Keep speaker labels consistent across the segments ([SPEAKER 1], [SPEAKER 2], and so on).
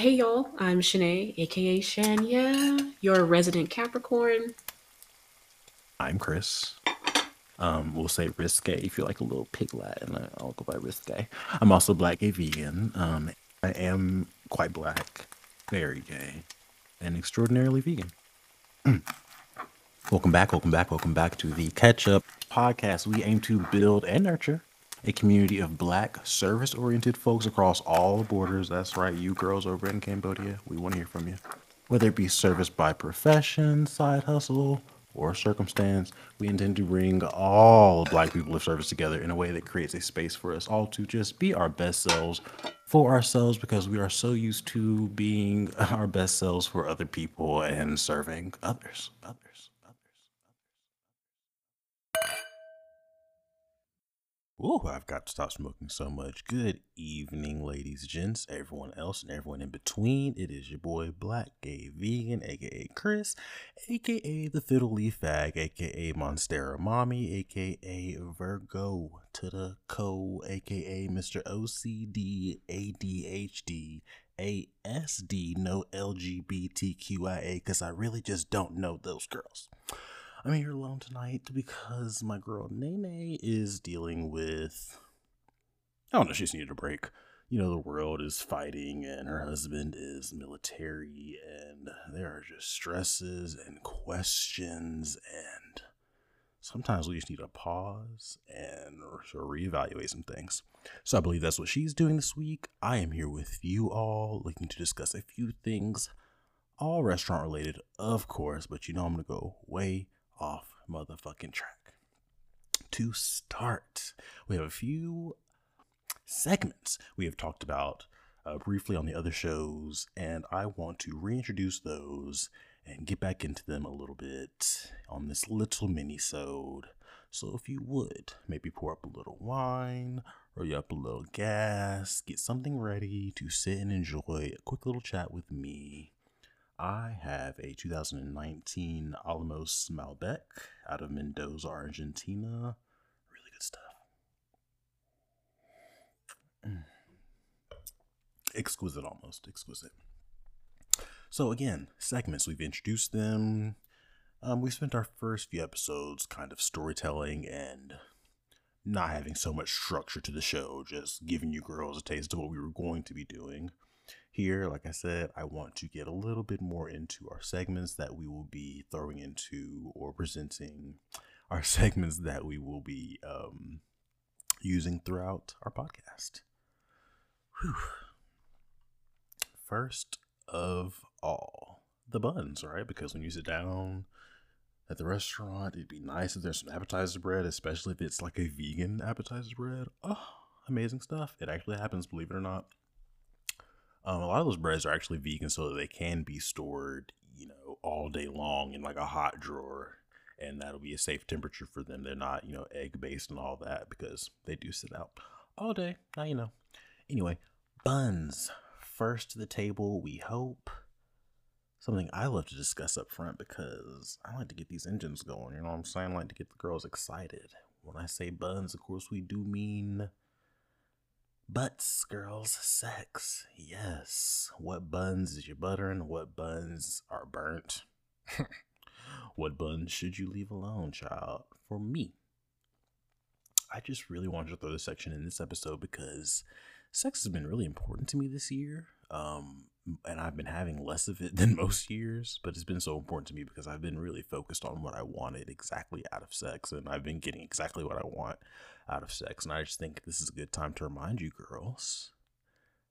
[SPEAKER 1] Hey y'all, I'm Shanae, aka Shania, your resident Capricorn.
[SPEAKER 2] I'm Chris. Um, we'll say risque if you're like a little piglet, and I'll go by risque. I'm also black gay vegan. Um, I am quite black, very gay, and extraordinarily vegan. welcome back, welcome back, welcome back to the Catch Up podcast. We aim to build and nurture a community of black service oriented folks across all borders. That's right, you girls over in Cambodia, we want to hear from you. Whether it be service by profession, side hustle, or circumstance, we intend to bring all black people of service together in a way that creates a space for us all to just be our best selves for ourselves because we are so used to being our best selves for other people and serving others. Others. Oh, I've got to stop smoking so much. Good evening, ladies, and gents, everyone else, and everyone in between. It is your boy Black Gay Vegan, aka Chris, aka the Fiddle Leaf Fag, aka Monstera Mommy, aka Virgo to the Co, aka Mr. OCD, ADHD, ASD, no LGBTQIA, because I really just don't know those girls. I'm here alone tonight because my girl Nene is dealing with. I don't know, she's needed a break. You know, the world is fighting and her husband is military, and there are just stresses and questions, and sometimes we just need to pause and reevaluate some things. So I believe that's what she's doing this week. I am here with you all, looking to discuss a few things, all restaurant related, of course, but you know I'm going to go way off motherfucking track. To start, we have a few segments we have talked about uh, briefly on the other shows, and I want to reintroduce those and get back into them a little bit on this little mini-sode. So if you would, maybe pour up a little wine, you up a little gas, get something ready to sit and enjoy a quick little chat with me I have a 2019 Alamos Malbec out of Mendoza, Argentina. Really good stuff. Mm. Exquisite, almost exquisite. So, again, segments, we've introduced them. Um, we spent our first few episodes kind of storytelling and not having so much structure to the show, just giving you girls a taste of what we were going to be doing. Here, like I said, I want to get a little bit more into our segments that we will be throwing into or presenting, our segments that we will be um, using throughout our podcast. Whew. First of all, the buns, right? Because when you sit down at the restaurant, it'd be nice if there's some appetizer bread, especially if it's like a vegan appetizer bread. Oh, amazing stuff. It actually happens, believe it or not. Um, a lot of those breads are actually vegan, so that they can be stored, you know, all day long in like a hot drawer, and that'll be a safe temperature for them. They're not, you know, egg based and all that because they do sit out all day. Now you know. Anyway, buns first to the table. We hope something I love to discuss up front because I like to get these engines going. You know what I'm saying? I like to get the girls excited. When I say buns, of course, we do mean Butts, girls, sex. Yes. What buns is you buttering? What buns are burnt? what buns should you leave alone, child? For me, I just really wanted to throw this section in this episode because sex has been really important to me this year. Um, and I've been having less of it than most years, but it's been so important to me because I've been really focused on what I wanted exactly out of sex, and I've been getting exactly what I want out of sex. And I just think this is a good time to remind you, girls,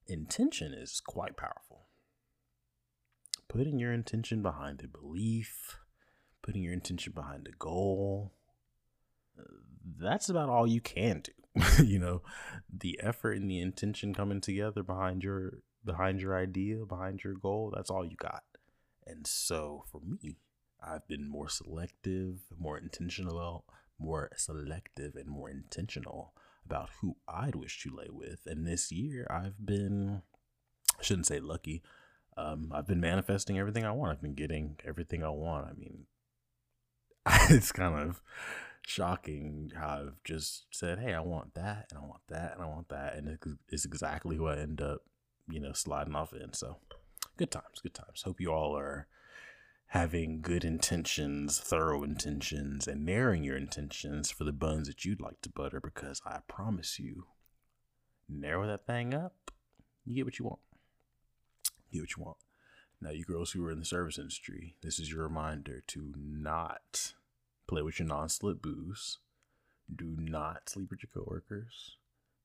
[SPEAKER 2] intention is quite powerful. Putting your intention behind a belief, putting your intention behind a goal, that's about all you can do. you know, the effort and the intention coming together behind your behind your idea, behind your goal, that's all you got. And so for me, I've been more selective, more intentional, more selective and more intentional about who I'd wish to lay with. And this year I've been I shouldn't say lucky. Um, I've been manifesting everything I want. I've been getting everything I want. I mean, it's kind of shocking how I've just said, "Hey, I want that, and I want that, and I want that," and it's exactly who I end up you know, sliding off in. So good times, good times. Hope you all are having good intentions, thorough intentions, and narrowing your intentions for the buns that you'd like to butter because I promise you, narrow that thing up, you get what you want. You get what you want. Now, you girls who are in the service industry, this is your reminder to not play with your non slip booze. Do not sleep with your coworkers.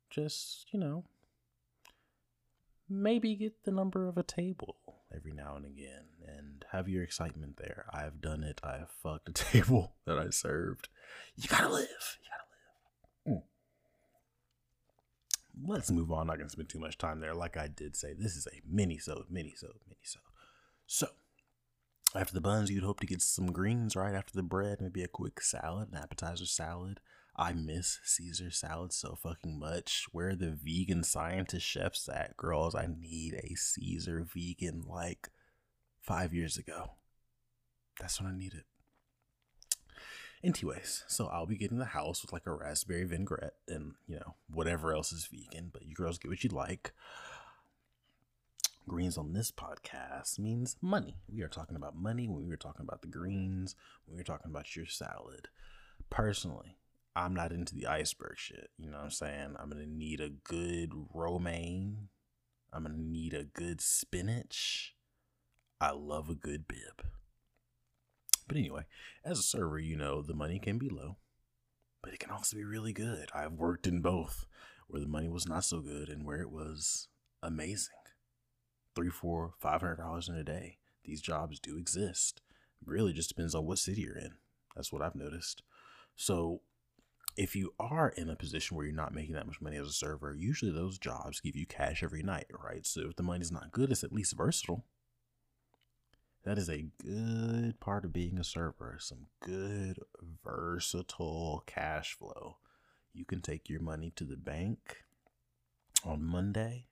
[SPEAKER 2] Just, you know, maybe get the number of a table every now and again and have your excitement there. I have done it. I have fucked a table that I served. You gotta live. You gotta live. Mm. Let's move on. I'm not gonna spend too much time there. Like I did say, this is a mini so mini so mini so. So after the buns, you'd hope to get some greens right after the bread, maybe a quick salad, an appetizer salad. I miss Caesar salad so fucking much. Where are the vegan scientist chefs at, girls? I need a Caesar vegan like five years ago. That's when I need it. Anyways, so I'll be getting the house with like a raspberry vinaigrette and, you know, whatever else is vegan, but you girls get what you like. Greens on this podcast means money. We are talking about money when we were talking about the greens, when we were talking about your salad. Personally, I'm not into the iceberg shit. You know what I'm saying? I'm gonna need a good romaine. I'm gonna need a good spinach. I love a good Bibb. But anyway, as a server, you know the money can be low, but it can also be really good. I've worked in both, where the money was not so good and where it was amazing. Three, four, five hundred dollars in a day. These jobs do exist. It really just depends on what city you're in. That's what I've noticed. So if you are in a position where you're not making that much money as a server, usually those jobs give you cash every night, right? So if the money's not good, it's at least versatile. That is a good part of being a server. Some good, versatile cash flow. You can take your money to the bank on Monday.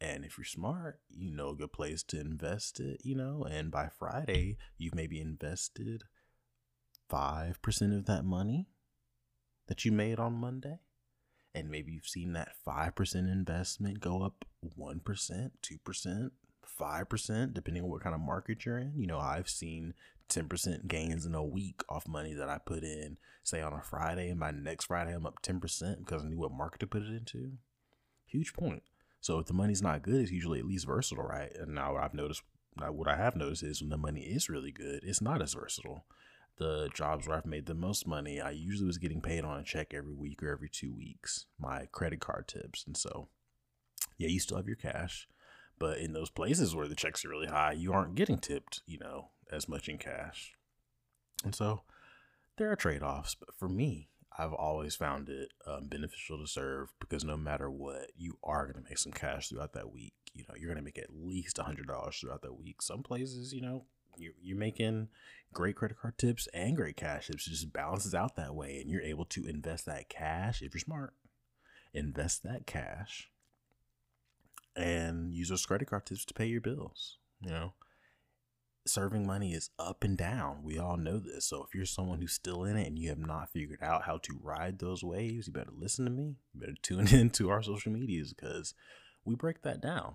[SPEAKER 2] And if you're smart, you know a good place to invest it, you know, and by Friday, you've maybe invested 5% of that money that you made on Monday, and maybe you've seen that 5% investment go up 1%, 2%, 5%, depending on what kind of market you're in. You know, I've seen 10% gains in a week off money that I put in, say on a Friday, and by next Friday, I'm up 10% because I knew what market to put it into. Huge point. So if the money's not good, it's usually at least versatile, right? And now I've noticed, what I have noticed is when the money is really good, it's not as versatile the jobs where I've made the most money, I usually was getting paid on a check every week or every two weeks, my credit card tips. And so, yeah, you still have your cash, but in those places where the checks are really high, you aren't getting tipped, you know, as much in cash. And so, there are trade offs. But for me, I've always found it um, beneficial to serve because no matter what, you are going to make some cash throughout that week. You know, you're going to make at least a $100 throughout that week. Some places, you know, you're, you're making great credit card tips and great cash tips. It just balances out that way, and you're able to invest that cash if you're smart. Invest that cash and use those credit card tips to pay your bills. You know, serving money is up and down. We all know this. So if you're someone who's still in it and you have not figured out how to ride those waves, you better listen to me. You better tune in to our social medias because we break that down.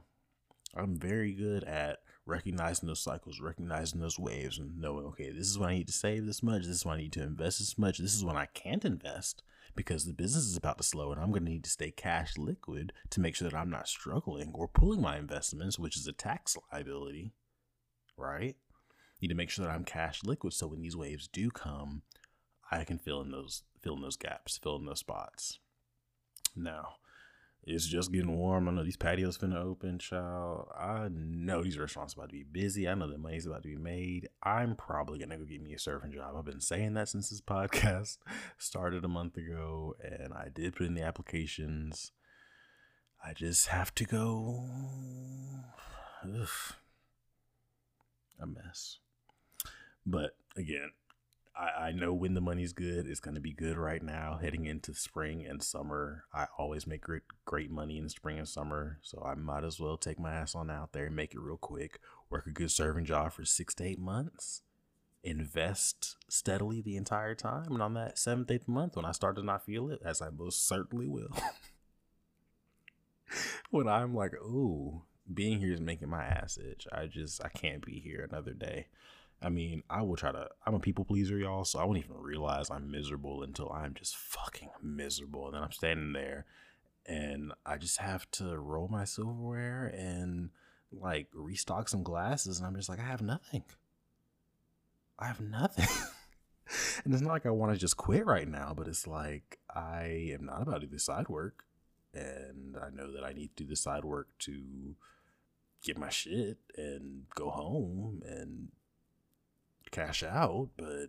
[SPEAKER 2] I'm very good at recognizing those cycles, recognizing those waves, and knowing, okay, this is when I need to save this much, this is when I need to invest this much, this is when I can't invest because the business is about to slow and I'm going to need to stay cash liquid to make sure that I'm not struggling or pulling my investments, which is a tax liability, right? Need to make sure that I'm cash liquid so when these waves do come, I can fill in those fill in those gaps, fill in those spots. Now, it's just getting warm. I know these patios finna open, child. I know these restaurants about to be busy. I know the money's about to be made. I'm probably gonna go get me a surfing job. I've been saying that since this podcast started a month ago, and I did put in the applications. I just have to go. Ugh. A mess. But again, I, I know when the money's good, it's going to be good right now. Heading into spring and summer, I always make great, great money in spring and summer. So I might as well take my ass on out there and make it real quick. Work a good serving job for six to eight months. Invest steadily the entire time. And on that seventh, eighth month, when I start to not feel it, as I most certainly will, when I'm like, ooh, being here is making my ass itch. I just I can't be here another day. I mean, I will try to. I'm a people pleaser, y'all, so I won't even realize I'm miserable until I'm just fucking miserable. And then I'm standing there, and I just have to roll my silverware and like restock some glasses, and I'm just like, I have nothing. I have nothing. and it's not like I want to just quit right now, but it's like I am not about to do the side work, and I know that I need to do the side work to get my shit and go home and cash out, but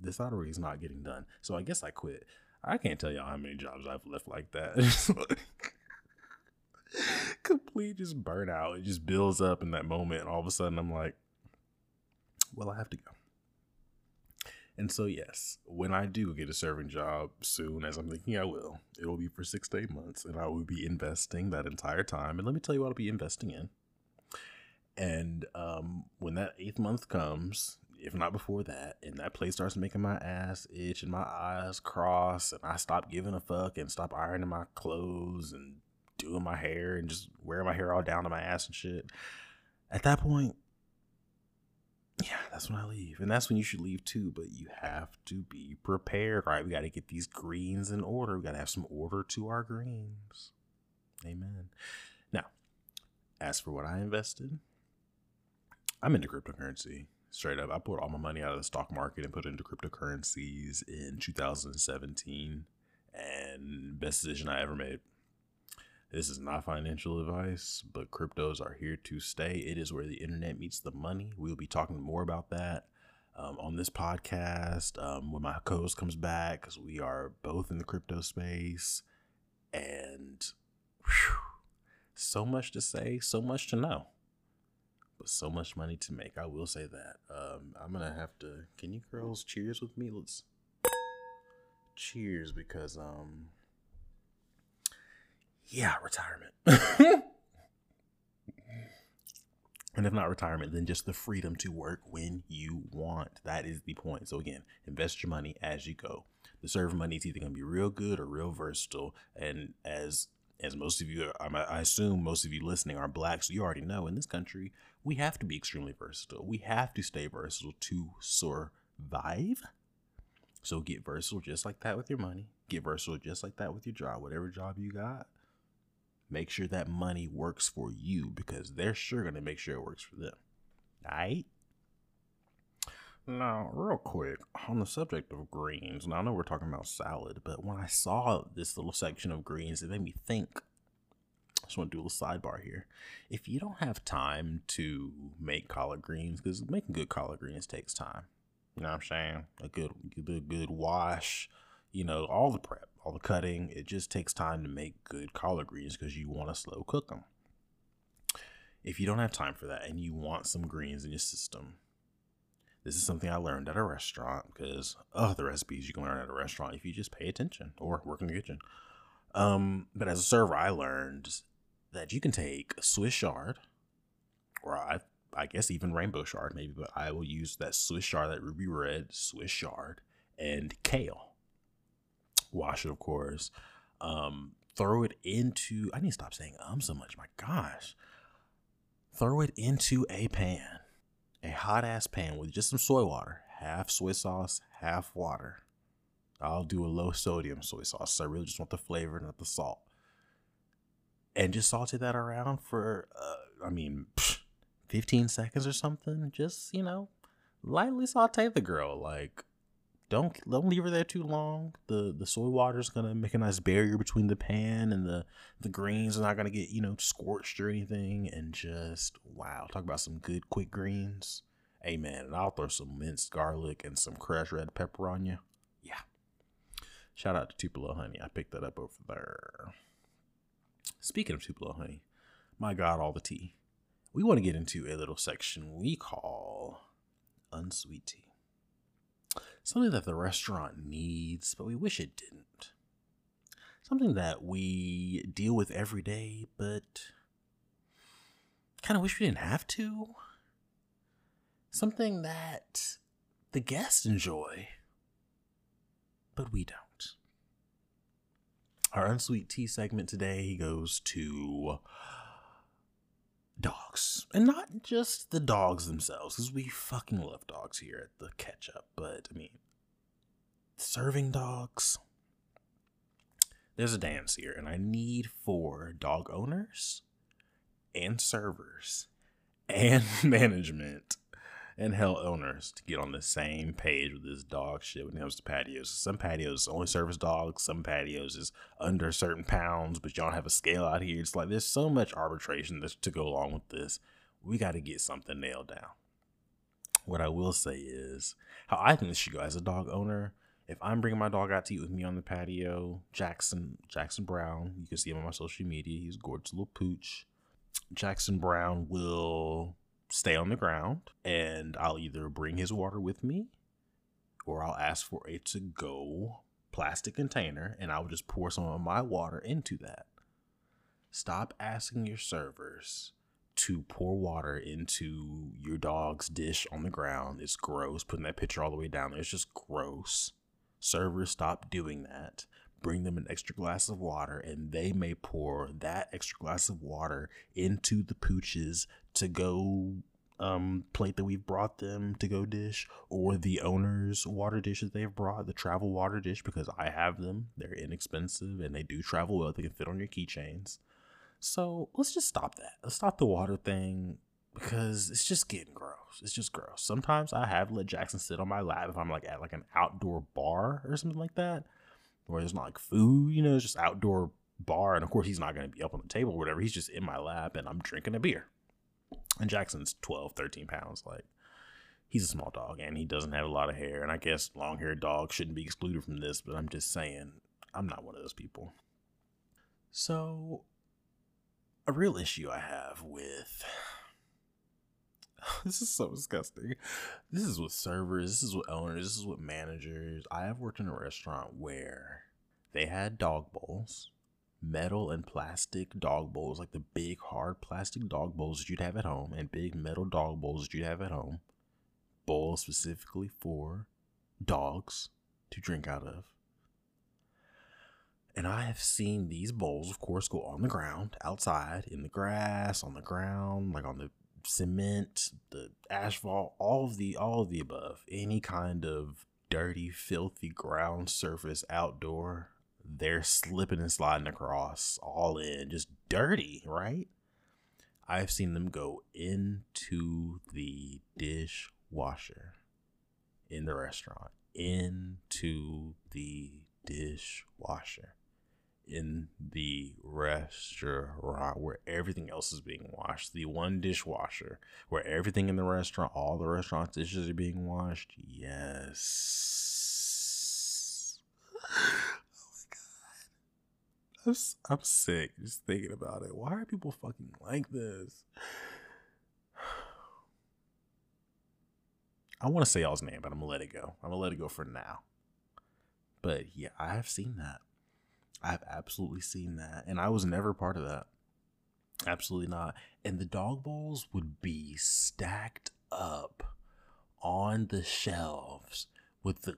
[SPEAKER 2] this lottery is not getting done. So I guess I quit. I can't tell y'all how many jobs I've left like that. complete just burnout. It just builds up in that moment. And all of a sudden, I'm like, well, I have to go. And so, yes, when I do get a serving job soon, as I'm thinking I will, it will be for six to eight months, and I will be investing that entire time. And let me tell you what I'll be investing in. And um, when that eighth month comes, if not before that, and that place starts making my ass itch and my eyes cross, and I stop giving a fuck and stop ironing my clothes and doing my hair and just wearing my hair all down to my ass and shit, at that point, yeah, that's when I leave. And that's when you should leave too, but you have to be prepared, right? We got to get these greens in order. We got to have some order to our greens. Amen. Now, as for what I invested, I'm into cryptocurrency. Straight up, I put all my money out of the stock market and put it into cryptocurrencies in 2017, and best decision I ever made. This is not financial advice, but cryptos are here to stay. It is where the internet meets the money. We'll be talking more about that um, on this podcast um, when my co-host comes back, because we are both in the crypto space, and whew, so much to say, so much to know but so much money to make. I will say that. Um, I'm gonna have to. Can you girls cheers with me? Let's cheers because um, yeah, retirement. and if not retirement, then just the freedom to work when you want. That is the point. So again, invest your money as you go. The serve money is either gonna be real good or real versatile, and as as most of you, I assume most of you listening are black, so you already know in this country, we have to be extremely versatile. We have to stay versatile to survive. So get versatile just like that with your money. Get versatile just like that with your job. Whatever job you got, make sure that money works for you because they're sure going to make sure it works for them. All right? Now, real quick, on the subject of greens, now I know we're talking about salad, but when I saw this little section of greens, it made me think. I just want to do a little sidebar here. If you don't have time to make collard greens, because making good collard greens takes time, you know what I'm saying? A good, good, good wash, you know, all the prep, all the cutting. It just takes time to make good collard greens because you want to slow cook them. If you don't have time for that and you want some greens in your system, this is something I learned at a restaurant because oh, the recipes you can learn at a restaurant if you just pay attention or work in the kitchen. Um, but as a server, I learned that you can take Swiss chard, or I, I guess even rainbow chard maybe, but I will use that Swiss chard, that ruby red Swiss chard, and kale. Wash it, of course. Um, throw it into. I need to stop saying um so much. My gosh. Throw it into a pan a hot ass pan with just some soy water, half soy sauce, half water. I'll do a low sodium soy sauce. So I really just want the flavor, not the salt. And just saute that around for, uh, I mean, 15 seconds or something. Just, you know, lightly saute the girl. Like, don't don't leave her there too long. The the soy water is gonna make a nice barrier between the pan and the the greens are not gonna get you know scorched or anything. And just wow, talk about some good quick greens. Amen. And I'll throw some minced garlic and some crushed red pepper on you. Yeah. Shout out to Tupelo Honey. I picked that up over there. Speaking of Tupelo Honey, my God, all the tea. We want to get into a little section we call unsweet tea something that the restaurant needs, but we wish it didn't. Something that we deal with every day, but kind of wish we didn't have to. Something that the guests enjoy, but we don't. Our unsweet tea segment today goes to dogs. And not just the dogs themselves, because we fucking love dogs here at the ketchup, but I mean, serving dogs. There's a dance here, and I need for dog owners and servers and management and hell owners to get on the same page with this dog shit when it comes to patios. Some patios only service dogs, some patios is under certain pounds, but y'all have a scale out here. It's like there's so much arbitration that's to go along with this. We got to get something nailed down. What I will say is how I think this should go as a dog owner. If I'm bringing my dog out to eat with me on the patio, Jackson Jackson Brown, you can see him on my social media. He's a gorgeous little pooch. Jackson Brown will stay on the ground and I'll either bring his water with me or I'll ask for a to go plastic container and I'll just pour some of my water into that. Stop asking your servers to pour water into your dog's dish on the ground. It's gross. Putting that pitcher all the way down there, it's just gross. Servers, stop doing that bring them an extra glass of water and they may pour that extra glass of water into the pooches to go um, plate that we've brought them to go dish or the owner's water dish that they've brought, the travel water dish, because I have them. They're inexpensive and they do travel well. They can fit on your keychains. So let's just stop that. Let's stop the water thing because it's just getting gross. It's just gross. Sometimes I have let Jackson sit on my lap if I'm like at like an outdoor bar or something like that where there's not like food, you know, it's just outdoor bar. And of course, he's not going to be up on the table or whatever. He's just in my lap and I'm drinking a beer. And Jackson's 12, 13 pounds. Like, he's a small dog and he doesn't have a lot of hair. And I guess long haired dogs shouldn't be excluded from this, but I'm just saying, I'm not one of those people. So, a real issue I have with this is so disgusting. This is with servers, this is with owners, this is with managers. I have worked in a restaurant where they had dog bowls, metal and plastic dog bowls, like the big hard plastic dog bowls that you'd have at home, and big metal dog bowls that you'd have at home. Bowls specifically for dogs to drink out of. And I have seen these bowls, of course, go on the ground, outside, in the grass, on the ground, like on the cement, the asphalt, all of the all of the above, any kind of dirty, filthy ground surface outdoor, they're slipping and sliding across all in, just dirty, right? I've seen them go into the dishwasher in the restaurant, into the dishwasher in the restaurant where everything else is being washed. The one dishwasher where everything in the restaurant, all the restaurant dishes are being washed. Yes. I'm, I'm sick just thinking about it. Why are people fucking like this? I want to say y'all's name, but I'm gonna let it go. I'm gonna let it go for now. But yeah, I have seen that. I've absolutely seen that. And I was never part of that. Absolutely not. And the dog bowls would be stacked up on the shelves with the.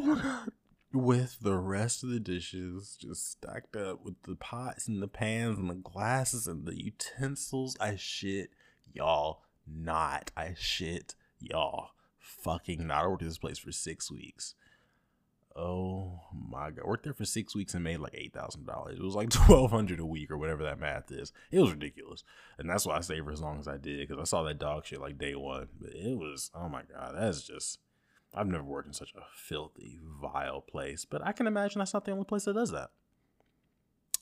[SPEAKER 2] Oh my god. With the rest of the dishes just stacked up with the pots and the pans and the glasses and the utensils. I shit y'all not. I shit y'all fucking not. I worked at this place for six weeks. Oh my god, worked there for six weeks and made like eight thousand dollars. It was like twelve hundred a week or whatever that math is. It was ridiculous, and that's why I stayed for as long as I did because I saw that dog shit like day one. But it was oh my god, that's just I've never worked in such a filthy, vile place. But I can imagine that's not the only place that does that.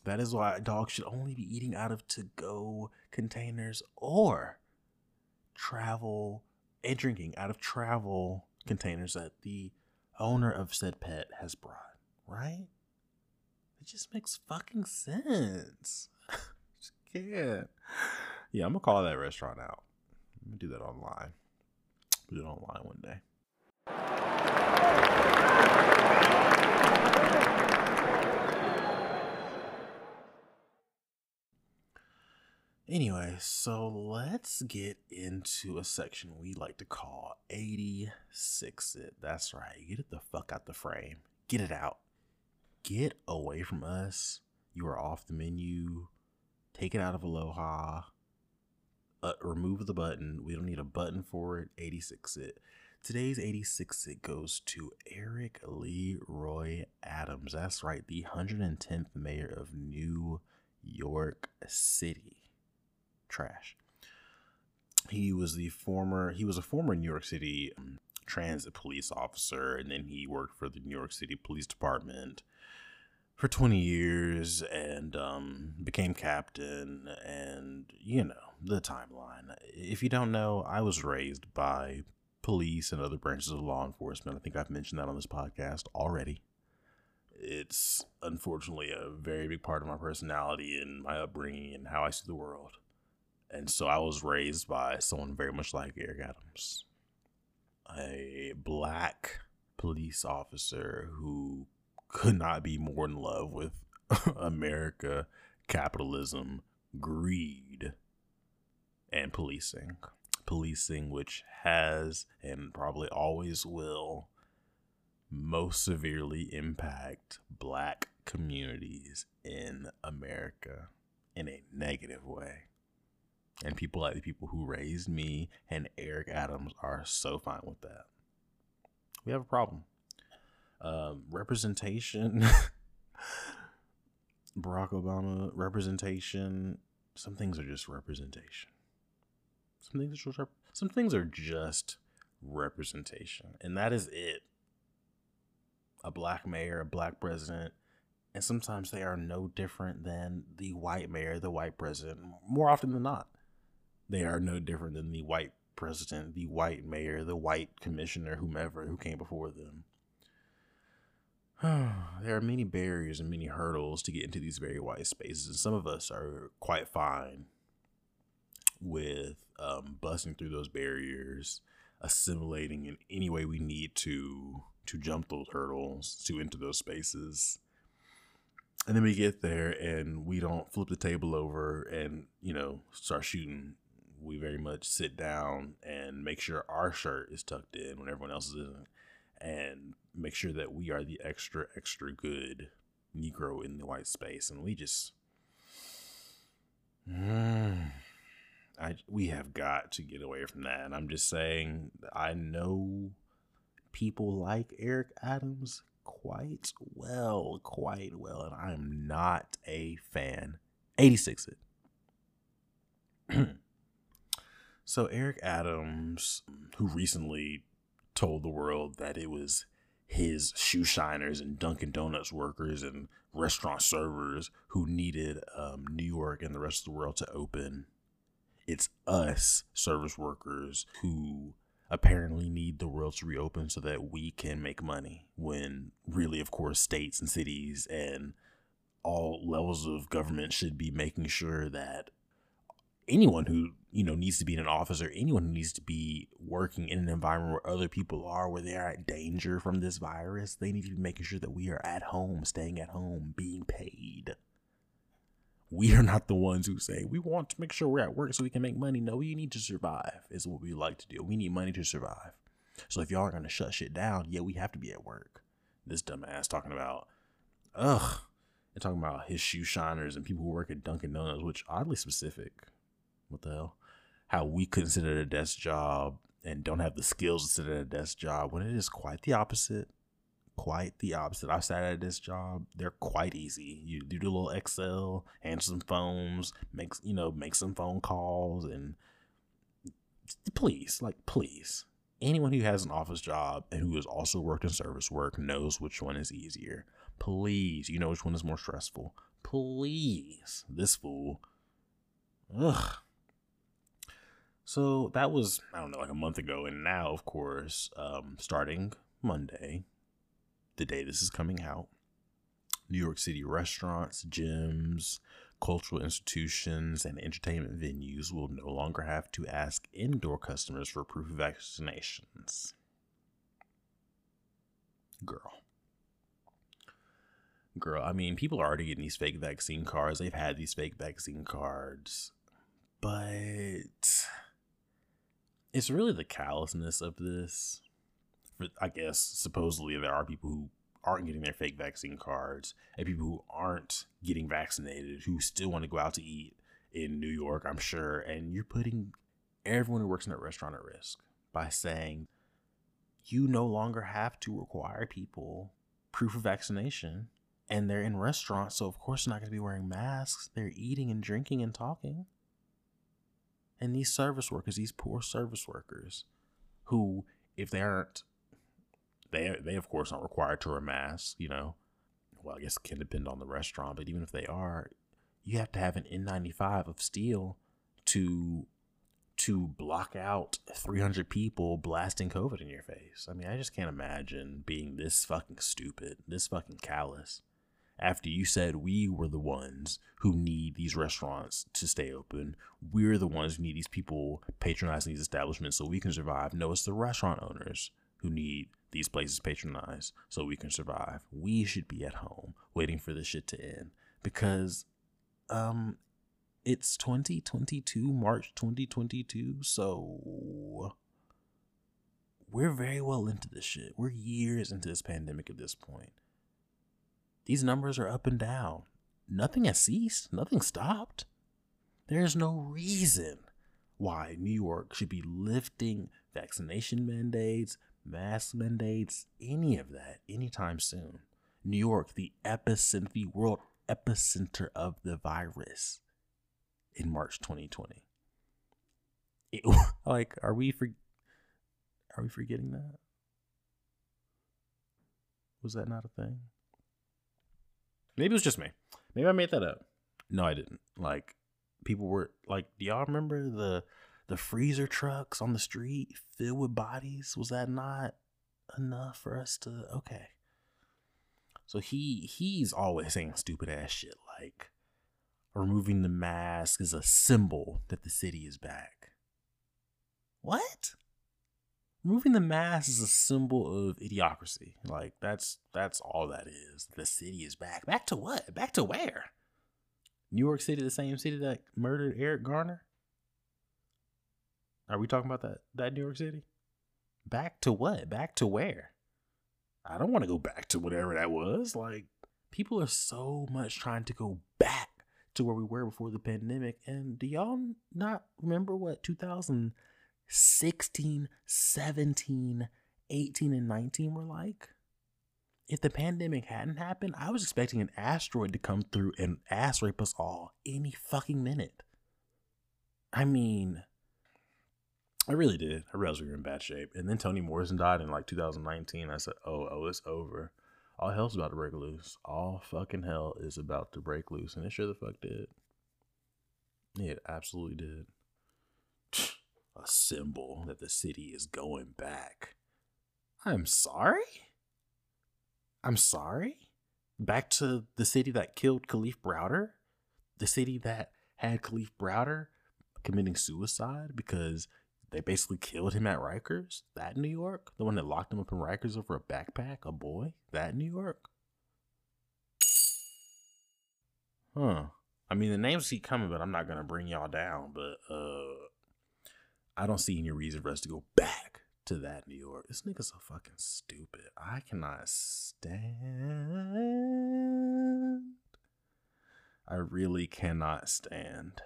[SPEAKER 2] That is why dogs should only be eating out of to go containers or travel and drinking out of travel containers that the owner of said pet has brought, right? It just makes fucking sense. just can't. Yeah, I'm gonna call that restaurant out. I'm gonna do that online. Do it online one day. Anyway, so let's get into a section we like to call 86 it. That's right. Get it the fuck out the frame. Get it out. Get away from us, You are off the menu. Take it out of Aloha. Uh, remove the button. We don't need a button for it. 86 it. Today's 86 it goes to Eric Leroy Adams. That's right, the 110th mayor of New York City. Trash. He was the former he was a former New York City um, transit police officer and then he worked for the New York City Police Department for 20 years and um, became captain and you know the timeline if you don't know i was raised by police and other branches of law enforcement. I think i've mentioned that on this podcast already. It's unfortunately a very big part of my personality and my upbringing and how i see the world. And so i was raised by someone very much like eric adams a black police officer who could not be more in love with America, capitalism, greed, and policing. Policing, which has and probably always will most severely impact black communities in America in a negative way. And people like the people who raised me and Eric Adams are so fine with that. We have a problem um, representation. Barack Obama representation. Some things are just representation. Some things are just some things are just representation, and that is it. A black mayor, a black president, and sometimes they are no different than the white mayor, the white president. More often than not, they are no different than the white president, the white mayor, the white commissioner, whomever who came before them. there are many barriers and many hurdles to get into these very white spaces, and some of us are quite fine with um, busting through those barriers, assimilating in any way we need to to jump those hurdles to enter those spaces. And then we get there and we don't flip the table over and, you know, start shooting. We very much sit down and make sure our shirt is tucked in when everyone else isn't and make sure that we are the extra, extra good Negro in the white space. And we just, mm, I, we have got to get away from that. And I'm just saying, I know people like Eric Adams quite well, quite well, and I am not a fan. 86 it. so Eric Adams, who recently told the world that it was his shoe shiners and Dunkin' Donuts workers and restaurant servers who needed um, New York and the rest of the world to open. It's us, service workers, who apparently need the world to reopen so that we can make money. When really, of course, states and cities and all levels of government should be making sure that anyone who you know needs to be in an office or anyone who needs to be working in an environment where other people are where they are at danger from this virus they need to be making sure that we are at home staying at home being paid we are not the ones who say we want to make sure we're at work so we can make money no we need to survive is what we like to do we need money to survive so if y'all are to shut shit down yeah we have to be at work this dumbass talking about ugh and talking about his shoe shiners and people who work at dunkin' donuts which oddly specific what the hell? How we at a desk job and don't have the skills to sit at a desk job when it is quite the opposite. Quite the opposite. I've sat at this job. They're quite easy. You do a little Excel, answer some phones, make you know, make some phone calls, and please, like please, anyone who has an office job and who has also worked in service work knows which one is easier. Please, you know which one is more stressful. Please, this fool. Ugh. So that was, I don't know, like a month ago. And now, of course, um, starting Monday, the day this is coming out, New York City restaurants, gyms, cultural institutions, and entertainment venues will no longer have to ask indoor customers for proof of vaccinations. Girl. Girl, I mean, people are already getting these fake vaccine cards. They've had these fake vaccine cards. But it's really the callousness of this. I guess supposedly there are people who aren't getting their fake vaccine cards and people who aren't getting vaccinated who still want to go out to eat in New York, I'm sure, and you're putting everyone who works in that restaurant at risk by saying you no longer have to require people proof of vaccination and they're in restaurants, so of course they're not going to be wearing masks. They're eating and drinking and talking. And these service workers, these poor service workers, who, if they aren't, they they of course aren't required to wear masks. You know, well I guess it can depend on the restaurant, but even if they are, you have to have an N95 of steel to to block out 300 people blasting COVID in your face. I mean, I just can't imagine being this fucking stupid, this fucking callous after you said we were the ones who need these restaurants to stay open. We're the ones who need these people patronizing these establishments so we can survive. No, it's the restaurant owners who need these places patronize so we can survive. We should be at home waiting for this shit to end because um it's 2022, March 2022, so we're very well into this shit. We're years into this pandemic at this point. These numbers are up and down. Nothing has ceased, nothing stopped. There's no reason why New York should be lifting vaccination mandates, mask mandates, any of that anytime soon. New York, the epicenter, the world epicenter of the virus in March 2020. It, like, are we for, are we forgetting that? Was that not a thing? Maybe it was just me. Maybe I made that up. No, I didn't. Like people were like, do y'all remember the the freezer trucks on the street filled with bodies? Was that not enough for us to okay? So he he's always saying stupid ass shit like removing the mask is a symbol that the city is back. What? Removing the mask is a symbol of idiocracy. Like that's that's all that is. The city is back. Back to what? Back to where? New York City, the same city that murdered Eric Garner? Are we talking about that that New York City? Back to what? Back to where? I don't want to go back to whatever that was. Like people are so much trying to go back to where we were before the pandemic. And do y'all not remember what 2000 16, 17, 18, and 19 were like. If the pandemic hadn't happened, I was expecting an asteroid to come through and ass rape us all any fucking minute. I mean, I really did. I realized we were in bad shape. And then Toni Morrison died in like 2019. I said, oh, oh, it's over. All hell's about to break loose. All fucking hell is about to break loose. And it sure the fuck did. It absolutely did a symbol that the city is going back. I'm sorry? I'm sorry? Back to the city that killed Kalief Browder? The city that had Kalief Browder committing suicide because they basically killed him at Rikers? That New York? The one that locked him up in Rikers over a backpack? A boy? That New York? Huh. I mean, the names keep coming, but I'm not to bring y'all down. But, uh, I don't see any reason for us to go back to that New York. This nigga's so fucking stupid. I cannot stand. I really cannot stand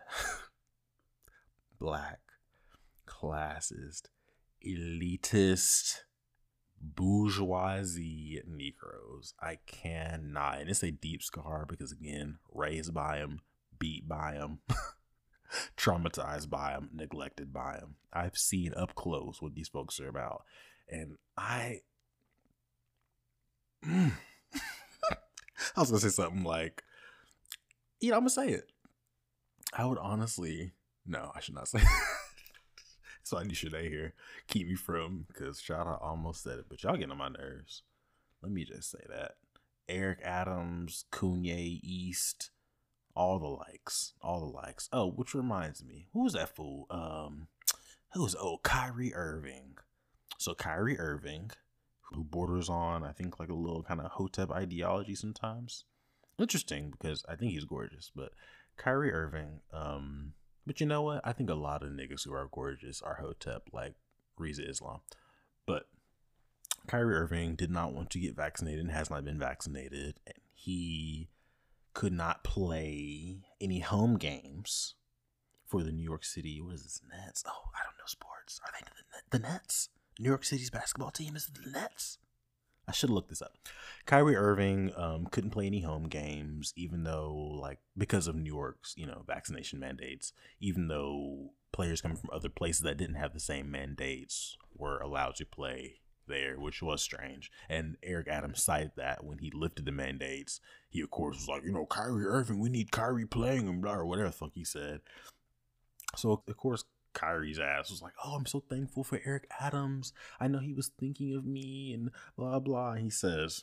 [SPEAKER 2] black, classist, elitist, bourgeoisie Negroes. I cannot. And it's a deep scar because, again, raised by them, beat by them, traumatized by them, neglected by them. I've seen up close what these folks are about. And I. I was going to say something like, you know, I'm going to say it. I would honestly. No, I should not say So I need Shanae here. Keep me from, because shout out almost said it, but y'all getting on my nerves. Let me just say that. Eric Adams, Kanye East, all the likes, all the likes. Oh, which reminds me, who was that fool? Um, who was oh Kyrie Irving? So Kyrie Irving, who borders on I think like a little kind of hotep ideology sometimes. Interesting because I think he's gorgeous, but Kyrie Irving. Um, but you know what? I think a lot of niggas who are gorgeous are hotep, like Rizza Islam. But Kyrie Irving did not want to get vaccinated and has not been vaccinated, and he could not play any home games for the New York City. What is this? Nets? Oh, I don't know sports. Are they the, the Nets? New York City's basketball team is the Nets. I should look this up. Kyrie Irving um, couldn't play any home games, even though, like, because of New York's, you know, vaccination mandates, even though players coming from other places that didn't have the same mandates were allowed to play there, which was strange. And Eric Adams cited that when he lifted the mandates. He, of course, was like, you know, Kyrie Irving, we need Kyrie playing blah, or whatever the fuck he said. So, of course, Kyrie's ass was like, "Oh, I'm so thankful for Eric Adams. I know he was thinking of me and blah blah." He says,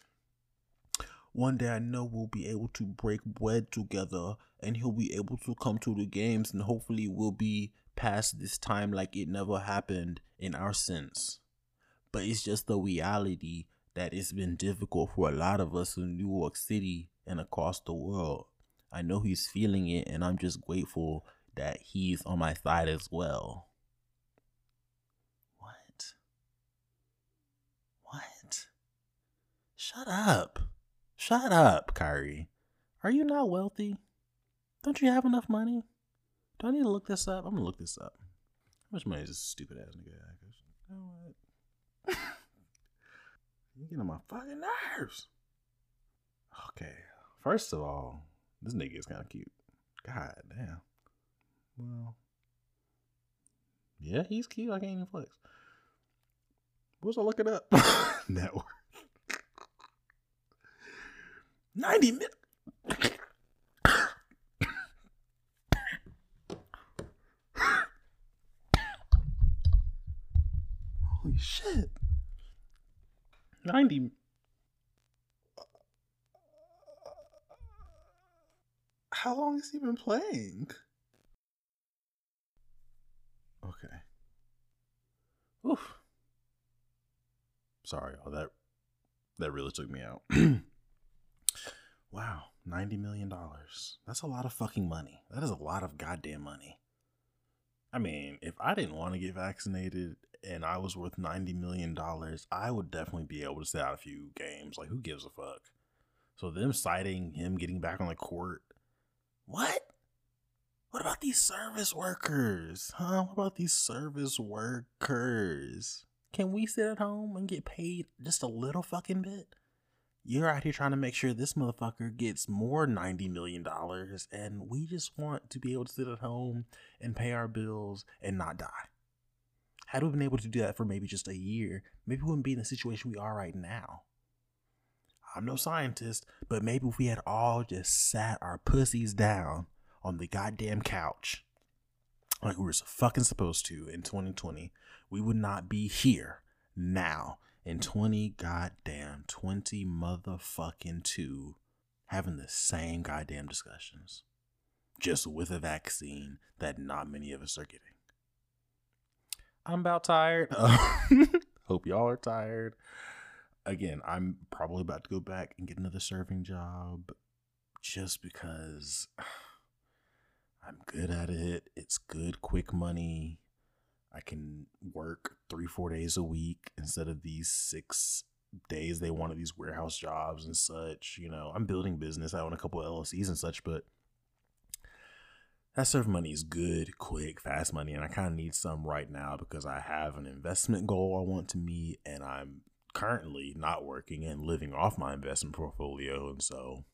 [SPEAKER 2] "One day I know we'll be able to break bread together, and he'll be able to come to the games, and hopefully we'll be past this time like it never happened in our sense. But it's just the reality that it's been difficult for a lot of us in New York City and across the world. I know he's feeling it, and I'm just grateful." That he's on my side as well. What? What? Shut up. Shut up, Kyrie. Are you not wealthy? Don't you have enough money? Do I need to look this up? I'm gonna look this up. How much money is this stupid ass nigga You know what? you getting on my fucking nerves. Okay. First of all, this nigga is kind of cute. God damn. Well, yeah, he's cute. I can't even flex. What's I looking up? Network. 90 mil. Holy shit. 90. How long has he been playing? Okay. Oof. Sorry, all that that really took me out. wow, ninety million dollars. That's a lot of fucking money. That is a lot of goddamn money. I mean, if I didn't want to get vaccinated and I was worth ninety million dollars, I would definitely be able to sit out a few games. Like, who gives a fuck? So them citing him getting back on the court, what? What about these service workers? Huh? What about these service workers? Can we sit at home and get paid just a little fucking bit? You're out here trying to make sure this motherfucker gets more $90 million, and we just want to be able to sit at home and pay our bills and not die. Had we been able to do that for maybe just a year, maybe we wouldn't be in the situation we are right now. I'm no scientist, but maybe if we had all just sat our pussies down on the goddamn couch like we were fucking supposed to in 2020, we would not be here now in 20 goddamn 20 motherfucking 2 having the same goddamn discussions just with a vaccine that not many of us are getting. I'm about tired. hope y'all are tired. Again, I'm probably about to go back and get another serving job just because I'm good at it. It's good, quick money. I can work three, four days a week instead of these six days they wanted these warehouse jobs and such. You know, I'm building business. I own a couple of LLCs and such, but that serve money is good, quick, fast money, and I kind of need some right now because I have an investment goal I want to meet, and I'm currently not working and living off my investment portfolio, and so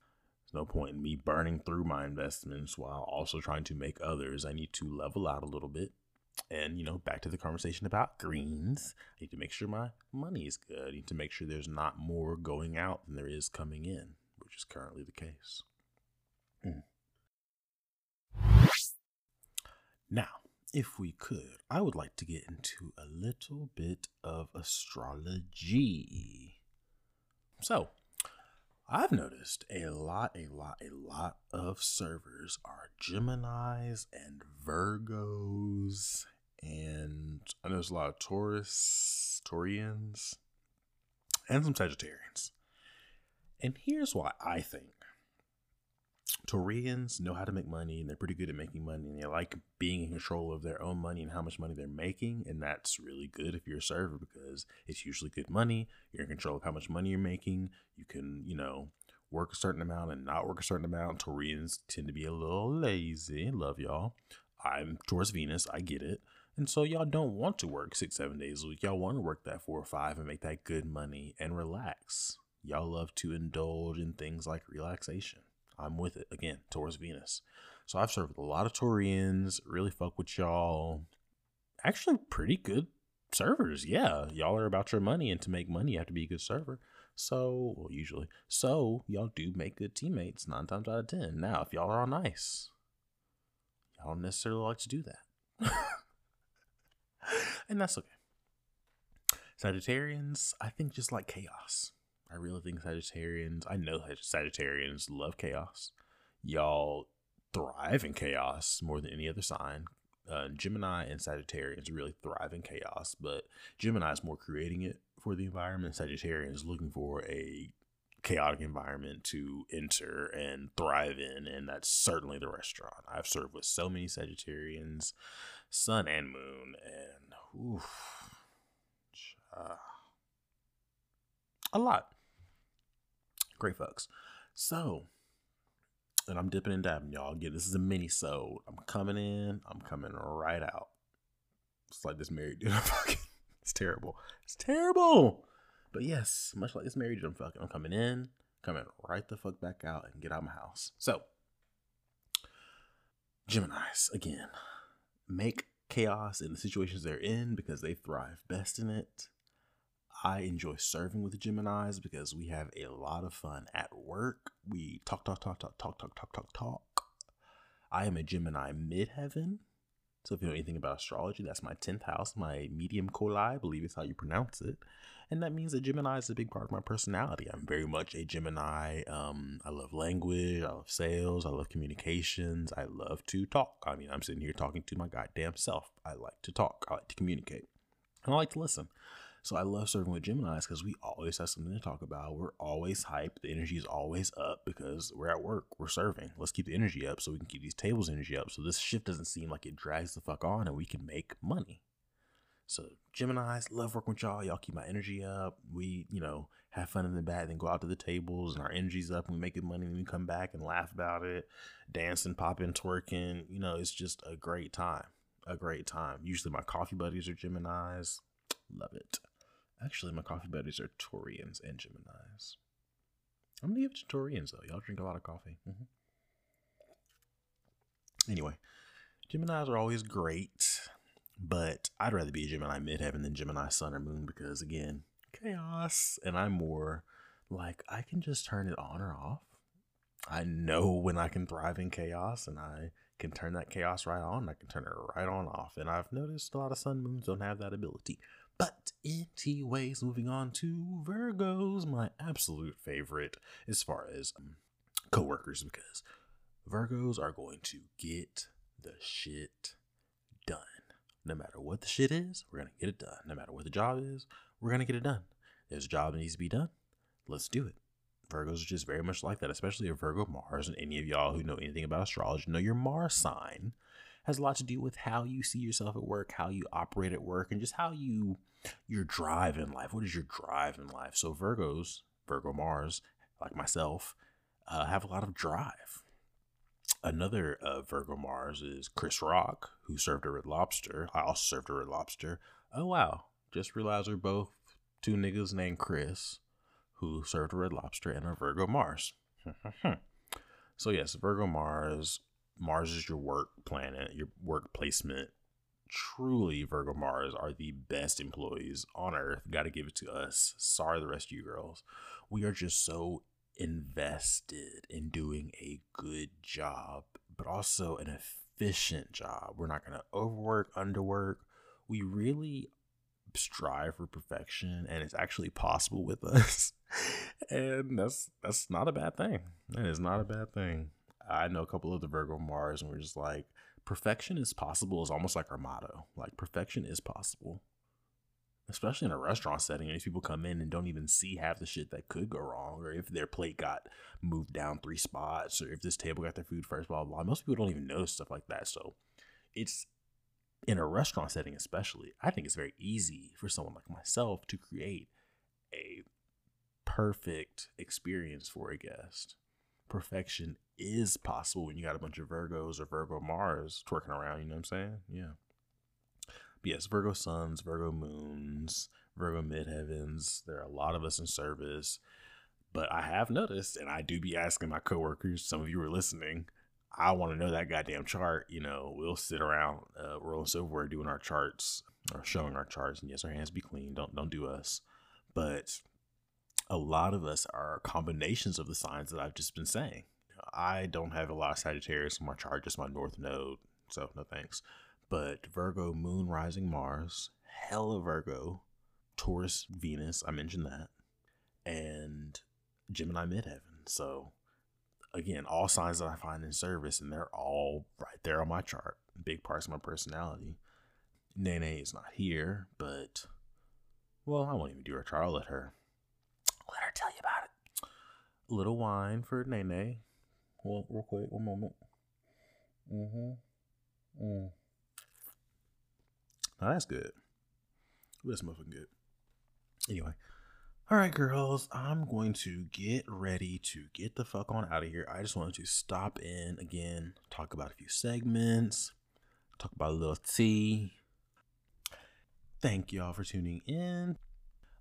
[SPEAKER 2] there's no point in me burning through my investments while also trying to make others. I need to level out a little bit. And, you know, back to the conversation about greens. I need to make sure my money is good. I need to make sure there's not more going out than there is coming in, which is currently the case. Mm. Now, if we could, I would like to get into a little bit of astrology. So, I've noticed a lot, a lot, a lot of servers are Geminis and Virgos, and I know there's a lot of Taurus, Taurians, and some Sagittarians. And here's why I think Taurians know how to make money and they're pretty good at making money and they like being in control of their own money and how much money they're making. And that's really good if you're a server because it's usually good money. You're in control of how much money you're making. You can, you know, work a certain amount and not work a certain amount. Taurians tend to be a little lazy. Love y'all. I'm Taurus Venus. I get it. And so y'all don't want to work six, seven days a week. Y'all want to work that four or five and make that good money and relax. Y'all love to indulge in things like relaxation. I'm with it again, Taurus Venus. So I've served a lot of Taurians, really fuck with y'all. Actually, pretty good servers. Yeah, y'all are about your money, and to make money, you have to be a good server. So, well, usually. So, y'all do make good teammates nine times out of ten. Now, if y'all are all nice, y'all don't necessarily like to do that. and that's okay. Sagittarians, I think just like chaos. I really think Sagittarians, I know Sagittarians love chaos. Y'all thrive in chaos more than any other sign. Uh, Gemini and Sagittarians really thrive in chaos, but Gemini is more creating it for the environment. Sagittarians looking for a chaotic environment to enter and thrive in, and that's certainly the restaurant. I've served with so many Sagittarians, Sun and Moon, and oof, uh, a lot. Great folks. So, and I'm dipping and dabbing, y'all. Again, this is a mini so I'm coming in, I'm coming right out. It's like this married dude. I'm fucking. It's terrible. It's terrible. But yes, much like this married dude, I'm fucking. I'm coming in, coming right the fuck back out, and get out of my house. So, Gemini's again make chaos in the situations they're in because they thrive best in it. I enjoy serving with Geminis because we have a lot of fun at work. We talk, talk, talk, talk, talk, talk, talk, talk, talk. I am a Gemini midheaven. So if you know anything about astrology, that's my 10th house, my medium coeli, I believe is how you pronounce it. And that means that Gemini is a big part of my personality. I'm very much a Gemini. Um, I love language. I love sales. I love communications. I love to talk. I mean, I'm sitting here talking to my goddamn self. I like to talk. I like to communicate. And I like to listen. So I love serving with Geminis because we always have something to talk about. We're always hyped. The energy is always up because we're at work. We're serving. Let's keep the energy up so we can keep these tables energy up. So this shift doesn't seem like it drags the fuck on and we can make money. So Geminis, love working with y'all. Y'all keep my energy up. We, you know, have fun in the back, then go out to the tables and our energy's up and we make good money and we come back and laugh about it, dancing, popping, twerking. You know, it's just a great time. A great time. Usually my coffee buddies are Geminis. Love it. Actually, my coffee buddies are Taurians and Geminis. I'm gonna give it to Taurians though. Y'all drink a lot of coffee. Mm-hmm. Anyway, Geminis are always great, but I'd rather be a Gemini midheaven than Gemini sun or moon because again, chaos, and I'm more like I can just turn it on or off. I know when I can thrive in chaos, and I can turn that chaos right on. I can turn it right on off, and I've noticed a lot of sun moons don't have that ability. But anyways, moving on to Virgos, my absolute favorite as far as um, coworkers, because Virgos are going to get the shit done. No matter what the shit is, we're gonna get it done. No matter what the job is, we're gonna get it done. There's a job that needs to be done. Let's do it. Virgos are just very much like that, especially a Virgo Mars. And any of y'all who know anything about astrology know your Mars sign has a lot to do with how you see yourself at work, how you operate at work, and just how you your drive in life. What is your drive in life? So Virgos, Virgo Mars, like myself, uh, have a lot of drive. Another uh, Virgo Mars is Chris Rock, who served a Red Lobster. I also served a Red Lobster. Oh wow! Just realized we're both two niggas named Chris, who served a Red Lobster and a Virgo Mars. so yes, Virgo Mars Mars is your work planet, your work placement. Truly, Virgo Mars are the best employees on earth. Got to give it to us. Sorry, the rest of you girls. We are just so invested in doing a good job, but also an efficient job. We're not going to overwork, underwork. We really strive for perfection and it's actually possible with us and that's that's not a bad thing that is not a bad thing I know a couple of the Virgo Mars, and we're just like, perfection is possible is almost like our motto. Like, perfection is possible. especially in a restaurant setting. These people come in and don't even see half the shit that could go wrong, or if their plate got moved down three spots, or if this table got their food first, blah, blah, blah. Most people don't even know stuff like that. So it's in a restaurant setting, especially, I think it's very easy for someone like myself to create a perfect experience for a guest. Perfection is possible when you got a bunch of Virgos or Virgo Mars twerking around, you know what I'm saying? Yeah. But yes, Virgo suns, Virgo moons, Virgo midheavens. There are a lot of us in service. But I have noticed, and I do be asking my coworkers, some of you are listening, I want to know that goddamn chart. You know, we'll sit around uh, rolling silverware doing our charts or showing our charts, and yes, our hands be clean. Don't don't do us. But a lot of us are combinations of the signs that I've just been saying. I don't have a lot of Sagittarius on my chart, just my North Node. So no thanks. But Virgo, Moon, Rising, Mars, hella Virgo, Taurus, Venus. I mentioned that, and Gemini midheaven. So again, all signs that I find in service, and they're all right there on my chart. Big parts of my personality. Nene is not here, but well, I won't even do her chart. I'll let her let her tell you about it. A little wine for Nene. Well, real quick, one moment. Mm-hmm. Mm. Now that's good. That's motherfucking good. Anyway, all right, girls, I'm going to get ready to get the fuck on out of here. I just wanted to stop in again, talk about a few segments, talk about a little tea. Thank y'all for tuning in.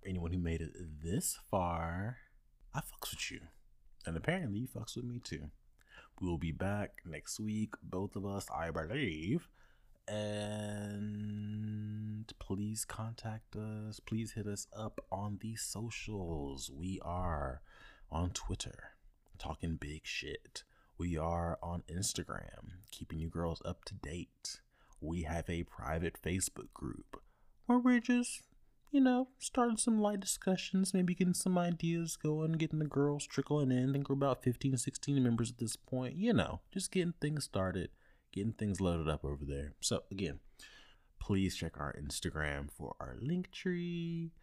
[SPEAKER 2] Anyone who made it this far, I fucks with you. And apparently you fucks with me too. We'll be back next week, both of us, I believe. And please contact us. Please hit us up on the socials. We are on Twitter, talking big shit. We are on Instagram, keeping you girls up to date. We have a private Facebook group where we're just, you know, starting some light discussions, maybe getting some ideas going, getting the girls trickling in. I think we're about 15, 16 members at this point. You know, just getting things started getting things loaded up over there. So again, please check our Instagram for our link tree.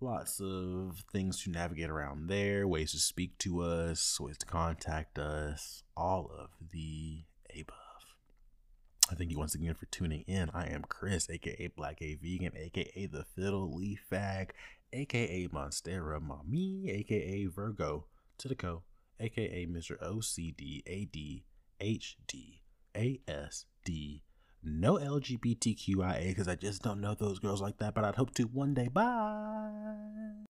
[SPEAKER 2] Lots of things to navigate around there, ways to speak to us, ways to contact us, all of the above. I thank you once again for tuning in. I am Chris, aka BlackGayVegan, aka the Fiddle Leaf Fag, aka Monstera Mommy, aka Virgo to the Co, aka Mr. OCD. ASD. No LGBTQIA because I just don't know those girls like that, but I'd hope to one day. Bye.